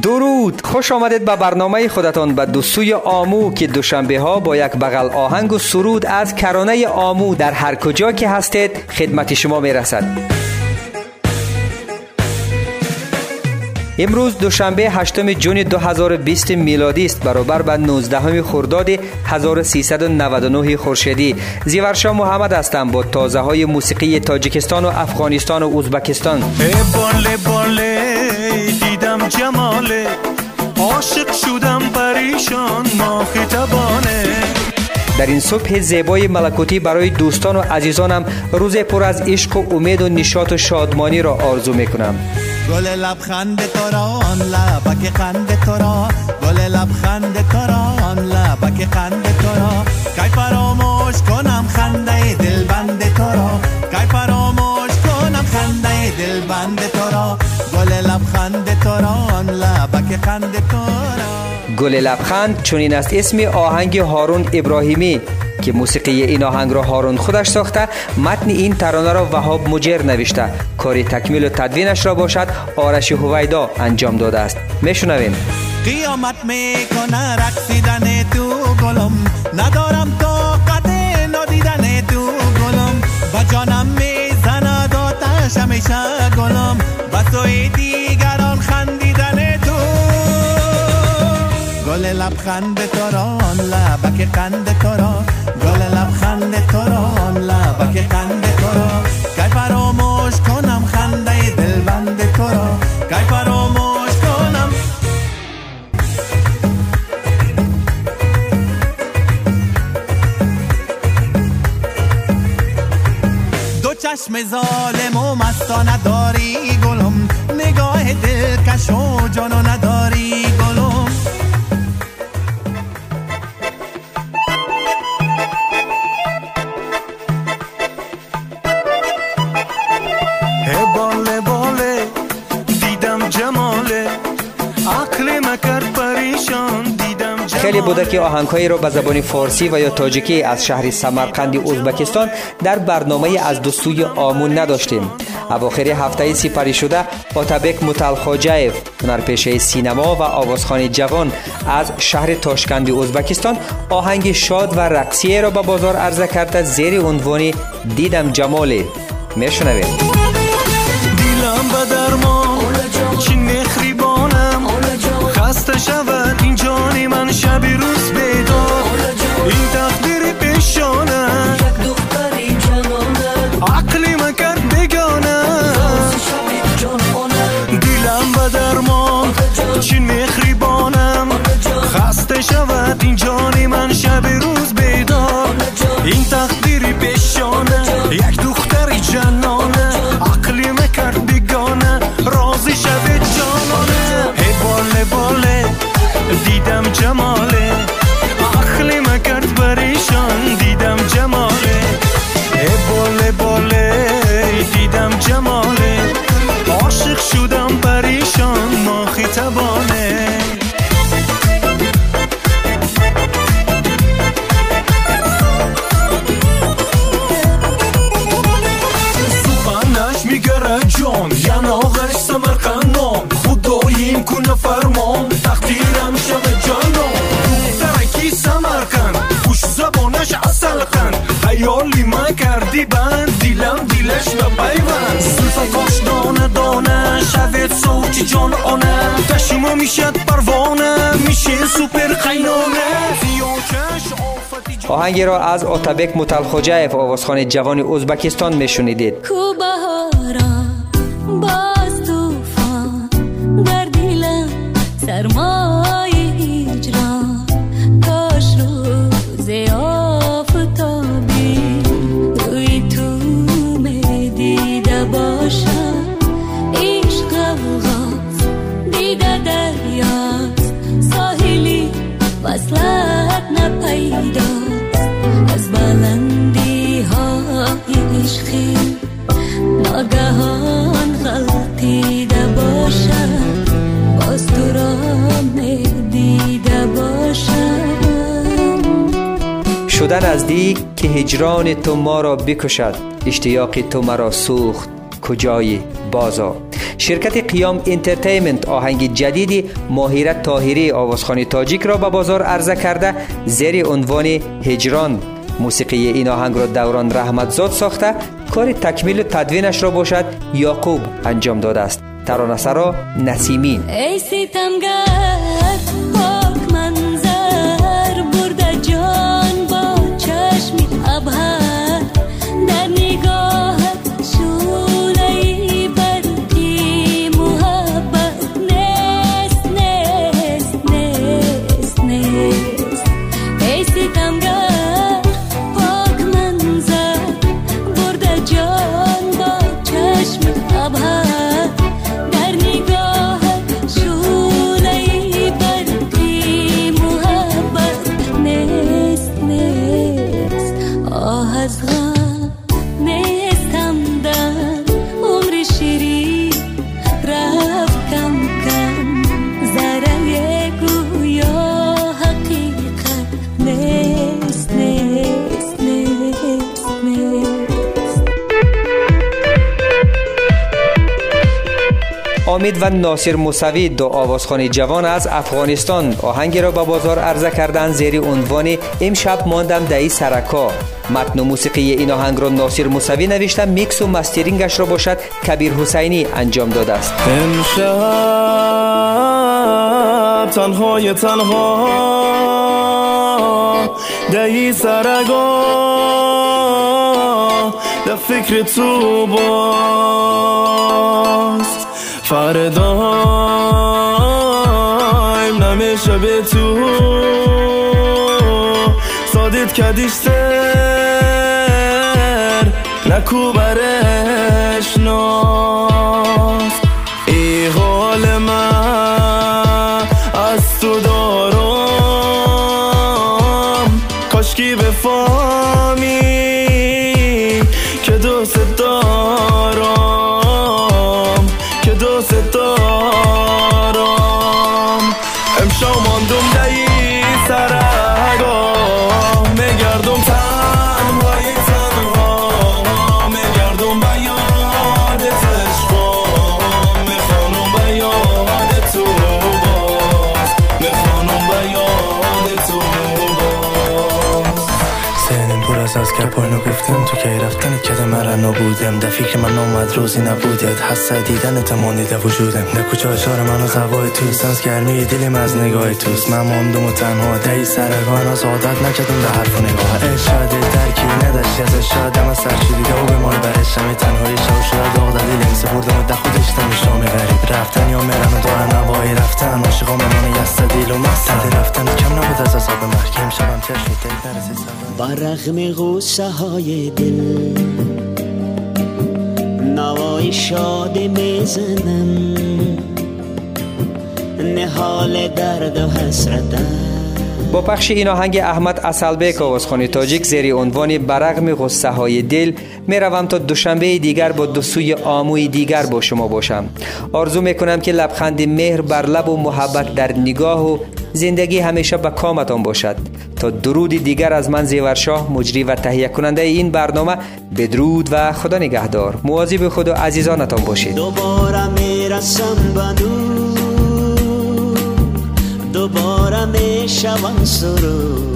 درود. خوش آمدید به برنامه خودتان به دوسوی آمو که دوشنبه ها با یک بغل آهنگ و سرود از کرانه آمو در هر کجا که هستید خدمت شما می رسد امروز دوشنبه 8 جون 2020 میلادی است. برابر به 19 خرداد 1399 خورشیدی. زیورشا محمد هستم با تازه های موسیقی تاجیکستان و افغانستان و ازبکستان. باله باله دیدم جماله عاشق شدم پریشان ما خطبانه در این صبح زیبای ملکوتی برای دوستان و عزیزانم روز پر از عشق و امید و نشاط و شادمانی را آرزو می کنم گل لبخند تو را آن لبک خند تو را گل لبخند تو را آن لبک خند تو را کی فراموش کنم خنده دل لبک خند تو را گل لبخند چونین است. اسم آهنگ هارون ابراهیمی که موسیقی این آهنگ را هارون خودش ساخته متن این ترانه را وهاب مجر نوشته. کاری تکمیل و تدوینش را باشد آرش هویدا انجام داده است. میشنویم. قیامت می‌کنه رقصیدن تو گلم. ندارم طاقت ندیدن تو گلم. و جانم می‌زند آتش همیشه گلم. و سوی لبخند تو را لبک قند تو را گل لبخند تو را لبک قند تو را کی فراموش کنم خنده دلبند تو را کی فراموش کنم. دو چشم ظالم و مستانه داری گلم. نگاه دلکش و جانو نداری خیلی بوده که آهنگهایی را به زبان فارسی و یا تاجیکی از شهر سمرقند ازبکستان در برنامه از دو سوی آمون نداشتیم. اواخر هفته سپری شده آتبک متلخاجایف هنرپیشه سینما و آوازخانی جوان از شهر تاشکند ازبکستان آهنگ شاد و رقصیه را به بازار عرضه کرده زیر عنوان دیدم جمالی. میشنویم. دیلم به خسته شود. این جانی من شبی روز بیدار. این تقدیر پیشانه. عقلی مکرد بگانه دیلم به درمان. چی مخریبانم خسته شود. این جانی من شب روز دیلم به پیوند. زلفکاش دانه دانه شوید صوتی جان آنه. تشیما می‌شد پروانه میشه سوپر قینانه آهنگی را از آتبک متلخاجایف آوازخان جوان ازبکستان میشنیدید کو بهارا باز توفان در دلم سرمای وصلت نپیداست از بلندی های عشقی ناگهان غلطیده باشم باز تو را دیده باشم شده نزدیک که هجران تو ما را بکشد اشتیاق تو مرا سوخت کجایی بازا شرکت قیام انترتیمنت آهنگ جدیدی ماهیرت تاهری آوازخانی تاجیک را به بازار عرضه کرده زیر عنوان هجران. موسیقی این آهنگ را دوران رحمتزاد ساخته کار تکمیل و تدوینش را باشد یاقوب انجام داده است. ترانسرا نسیمین. ای ستمگر امید و ناصر موسوی دو آوازخانی جوان از افغانستان. آهنگی را به بازار عرضه کردند زیر عنوان امشب ماندم دهی سرکا. متن و موسیقی این آهنگ را ناصر موسوی نوشته میکس و مسترینگش را باشد کبیر حسینی انجام داده است. امشب تنهای تنها دهی سرگا در فکر تو باست فردایم نمیشه به تو. صادت کدیشتر نکو برش ناز امشا ماندم دهی سرگا میگردم تنهای تنها. میگردم به یاد عشقا می‌خوانم به یاد تو. باز می‌خوانم به یاد تو. باز سنم پر از از کپانو گفتم تو که رفتن؟ مرا نبودم در فکر من آمد روزی نبودت. حس دیدن تمانیده وجودم. در کوچه اشار من و زوای توست؟ از گرمی دلم از نگاه توست. من ماندم و تنها دهی سرگان از عادت نکردم به حرف و نگاه. ای شاده درکی نداشتی از شادم از سر شدیده و به مال برشم تنهای شو شده داغ در دلم سپردم و در خودش تمیشام غریب رفتن یا مرم و دارن نوای رفتن. عاشقا منان یست دیل و مست. رفتن کم نبود از عذاب مرگ امشبم تر شد دل نرسید سبب با رغم غصه های دل. نوای شاد می‌زنم. نهال درد و حسرتم. با پخش این آهنگ احمد اصلبک آوازخانی تاجیک زیر عنوان برغم غصه های دل می روم تا دوشنبه دیگر با دو سوی آموی دیگر با شما باشم. آرزو می کنم که لبخند مهر بر لب و محبت در نگاه و زندگی همیشه به کامتان باشد. تا درود دیگر از من زیورشاه مجری و تهیه کننده این برنامه بدرود و خدا نگهدار. مواظب خود و عزیزانتان باشید. دوباره می‌رسم دوباره می‌شوم سرو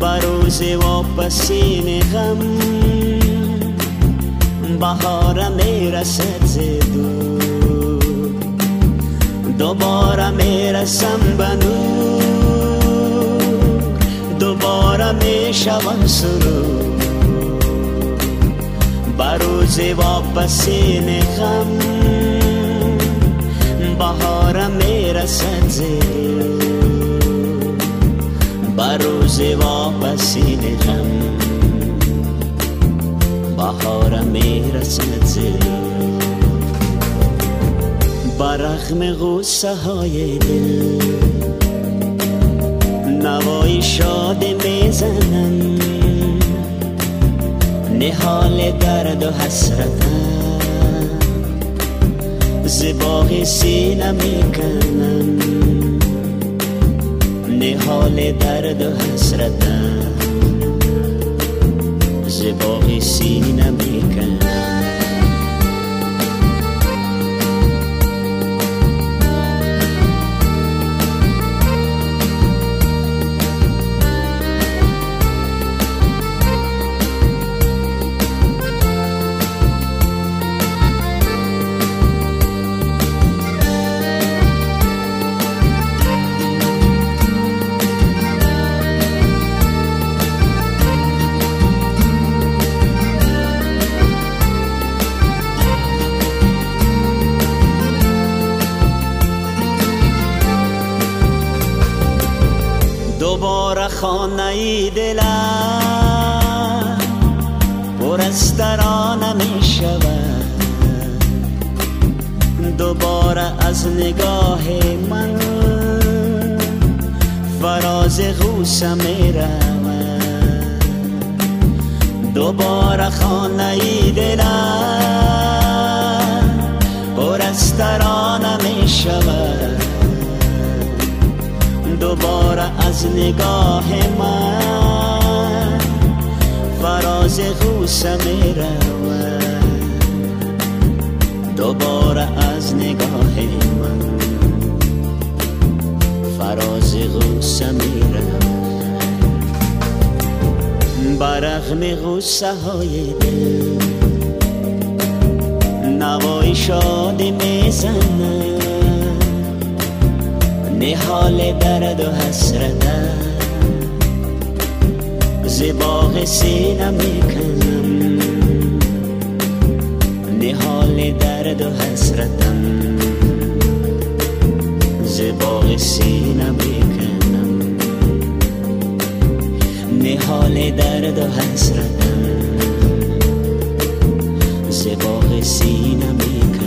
بروز واپسین غم بهار می‌رسد زدو دوباره می‌رسم به دوباره می‌شوم سرو بروز واپسین غم بهار می‌رسد زیر بروز واپسین غم بهار می‌رسد زیر برغم غصه های دل. نوای شاد می‌زنم. نهال درد و حسرتم. زباغ سینه می‌کنم. نهال درد و حسرتم. زباغ سینه می‌کنم. خانه دلم پر از ترانه می شود دوباره از نگاه من فراز غوسه می دوباره خانه دلم پر از می شود دوباره از نگاه من. فراز غوسه می دوباره از نگاه من. فراز غوسه می برغم غوسه های دل. نوای شادی می‌زنه. نهال درد و حسرت زباغ سینه می‌کنم نهال درد و حسرتم زباغ سینه می‌کنم نهال درد و حسرتم زباغ سینه می‌کنم